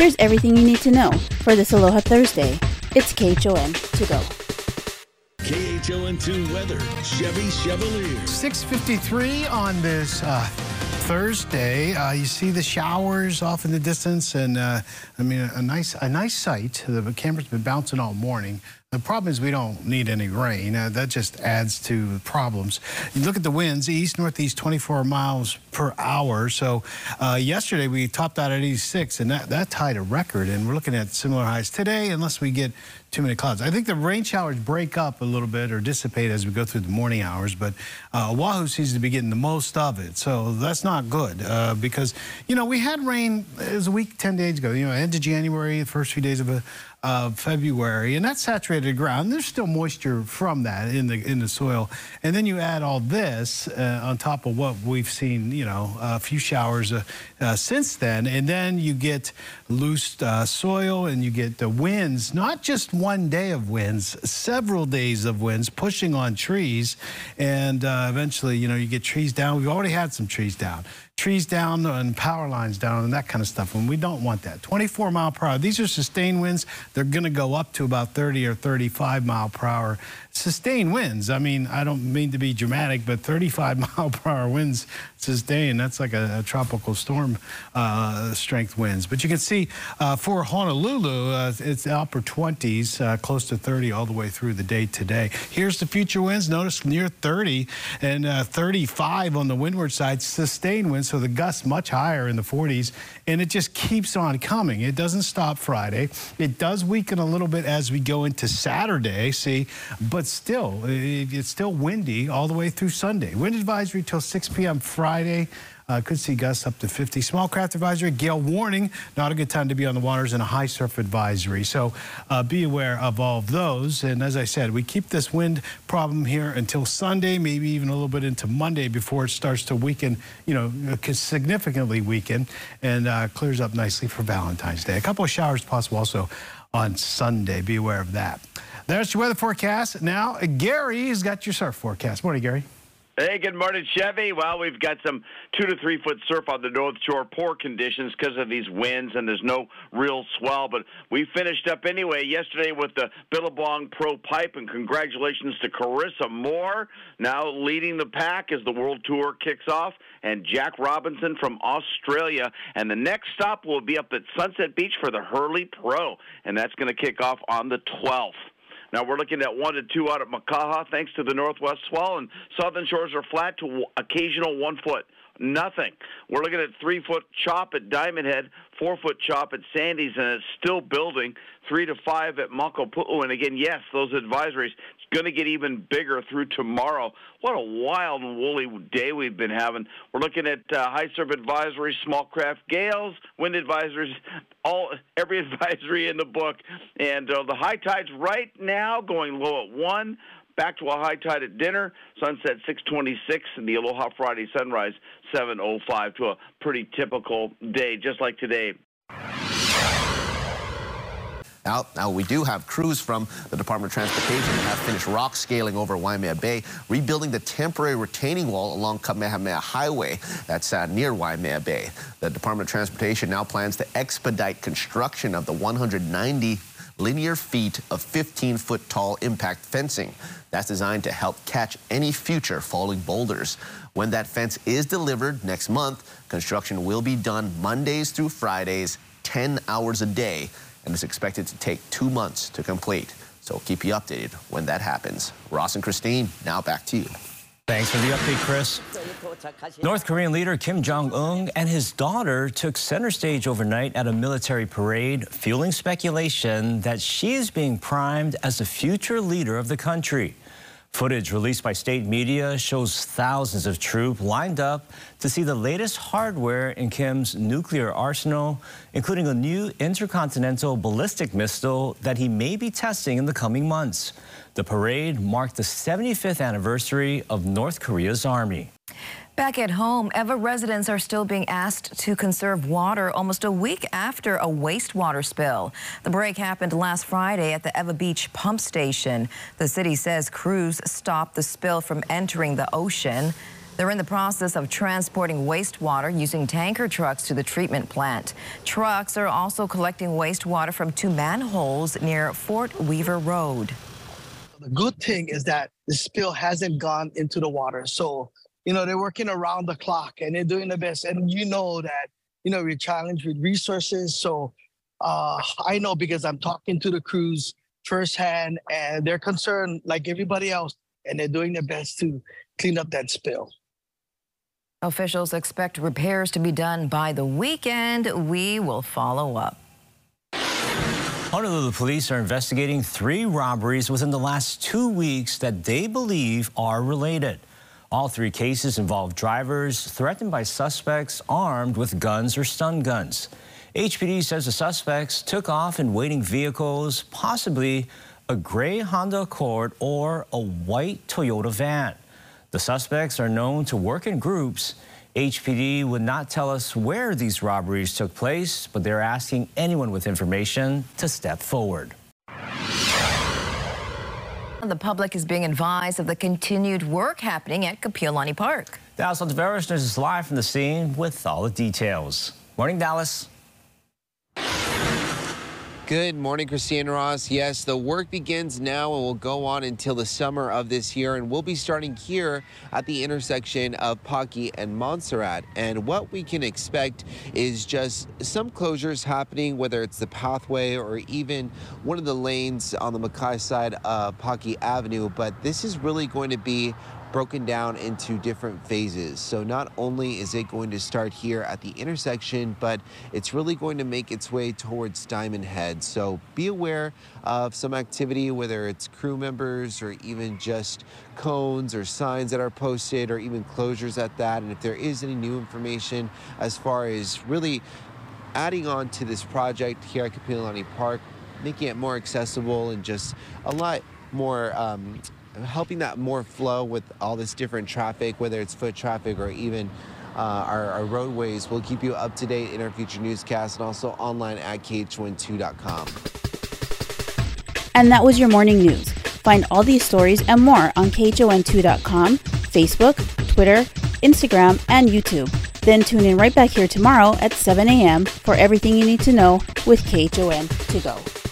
Here's everything you need to know for this Aloha Thursday. It's KHON to go. KHON2 weather, Chevy Chevalier. 653 on this uh, Thursday. Uh, you see the showers off in the distance, and uh, I mean, a, a, nice a nice sight. The camera's been bouncing all morning. The problem is we don't need any rain. Uh, that just adds to problems. You look at the winds, east, northeast, 24 miles per hour. So uh, yesterday we topped out at 86, and that, that tied a record. And we're looking at similar highs today, unless we get too many clouds. I think the rain showers break up a little bit or dissipate as we go through the morning hours, but uh, Oahu seems to be getting the most of it. So that's not good uh, because, you know, we had rain, it was a week, 10 days ago, you know, end of January, the first few days of a of February, and that's saturated ground. There's still moisture from that in the in the soil, and then you add all this uh, on top of what we've seen, you know, a few showers uh, uh, since then, and then you get loose uh, soil and you get the winds, not just one day of winds, several days of winds pushing on trees, and uh, eventually, you know, you get trees down. We've already had some trees down trees down and power lines down and that kind of stuff. And we don't want that. 24 mile per hour. These are sustained winds. They're going to go up to about 30 or 35 mile per hour. Sustained winds. I mean, I don't mean to be dramatic, but 35 mile per hour winds sustained. That's like a, a tropical storm uh, strength winds. But you can see uh, for Honolulu, uh, it's upper 20s, uh, close to 30 all the way through the day today. Here's the future winds. Notice near 30 and uh, 35 on the windward side. Sustained winds so the gusts much higher in the 40s, and it just keeps on coming. It doesn't stop Friday. It does weaken a little bit as we go into Saturday, see, but still, it's still windy all the way through Sunday. Wind advisory till 6 p.m. Friday. Uh, could see gusts up to 50. Small craft advisory, gale warning, not a good time to be on the waters, and a high surf advisory. So uh, be aware of all of those. And as I said, we keep this wind problem here until Sunday, maybe even a little bit into Monday before it starts to weaken, you know, significantly weaken and uh, clears up nicely for Valentine's Day. A couple of showers possible also on Sunday. Be aware of that. There's your weather forecast. Now, Gary's got your surf forecast. Morning, Gary. Hey, good morning, Chevy. Well, we've got some two to three foot surf on the North Shore. Poor conditions because of these winds, and there's no real swell. But we finished up anyway yesterday with the Billabong Pro Pipe, and congratulations to Carissa Moore, now leading the pack as the World Tour kicks off, and Jack Robinson from Australia. And the next stop will be up at Sunset Beach for the Hurley Pro, and that's going to kick off on the 12th. Now we're looking at one to two out at Makaha, thanks to the northwest swell, and southern shores are flat to occasional one foot. Nothing. We're looking at three foot chop at Diamond Head, four foot chop at Sandy's, and it's still building. Three to five at Makapu'u. And again, yes, those advisories it's going to get even bigger through tomorrow. What a wild and woolly day we've been having. We're looking at uh, high surf advisories, small craft gales, wind advisories, all every advisory in the book. And uh, the high tides right now going low at one back to a high tide at dinner. Sunset 626 and the Aloha Friday sunrise 705 to a pretty typical day, just like today. Now, now, we do have crews from the Department of Transportation that have finished rock scaling over Waimea Bay, rebuilding the temporary retaining wall along Kamehameha Highway that's uh, near Waimea Bay. The Department of Transportation now plans to expedite construction of the 190 linear feet of 15-foot tall impact fencing. That's designed to help catch any future falling boulders. When that fence is delivered next month, construction will be done Mondays through Fridays, 10 hours a day, and is expected to take two months to complete. So keep you updated when that happens. Ross and Christine, now back to you. Thanks for the update, Chris. North Korean leader Kim Jong-un and his daughter took center stage overnight at a military parade, fueling speculation that she is being primed as the future leader of the country. Footage released by state media shows thousands of troops lined up to see the latest hardware in Kim's nuclear arsenal, including a new intercontinental ballistic missile that he may be testing in the coming months. The parade marked the 75th anniversary of North Korea's army. Back at home, Ewa residents are still being asked to conserve water almost a week after a wastewater spill. The break happened last Friday at the Ewa Beach pump station. The city says crews stopped the spill from entering the ocean. They're in the process of transporting wastewater using tanker trucks to the treatment plant. Trucks are also collecting wastewater from two manholes near Fort Weaver Road. The good thing is that the spill hasn't gone into the water. So, you know, they're working around the clock and they're doing the best. And you know that, you know, we're challenged with resources. So uh, I know because I'm talking to the crews firsthand and they're concerned like everybody else and they're doing their best to clean up that spill. Officials expect repairs to be done by the weekend. We will follow up. Honolulu police are investigating three robberies within the last two weeks that they believe are related. All three cases involve drivers threatened by suspects armed with guns or stun guns. HPD says the suspects took off in waiting vehicles, possibly a gray Honda Accord or a white Toyota van. The suspects are known to work in groups HPD would not tell us where these robberies took place, but they're asking anyone with information to step forward. The public is being advised of the continued work happening at Kapiolani Park. Dallas Ontiveros is live from the scene with all the details. Morning, Dallas. Good morning, Christine Ross. Yes, the work begins now and will go on until the summer of this year, and we'll be starting here at the intersection of Paki and Monsarrat. And what we can expect is just some closures happening, whether it's the pathway or even one of the lanes on the makai side of Paki Avenue. But this is really going to be broken down into different phases. So not only is it going to start here at the intersection, but it's really going to make its way towards Diamond Head. So be aware of some activity, whether it's crew members or even just cones or signs that are posted or even closures at that. And if there is any new information as far as really adding on to this project here at Kapiolani Park, making it more accessible and just a lot more um, helping that more flow with all this different traffic, whether it's foot traffic or even uh, our, our, roadways. We'll keep you up to date in our future newscasts and also online at KHON2.com. And that was your morning news. Find all these stories and more on KHON2.com, Facebook, Twitter, Instagram, and YouTube. Then tune in right back here tomorrow at 7 a.m. for everything you need to know with KHON to go.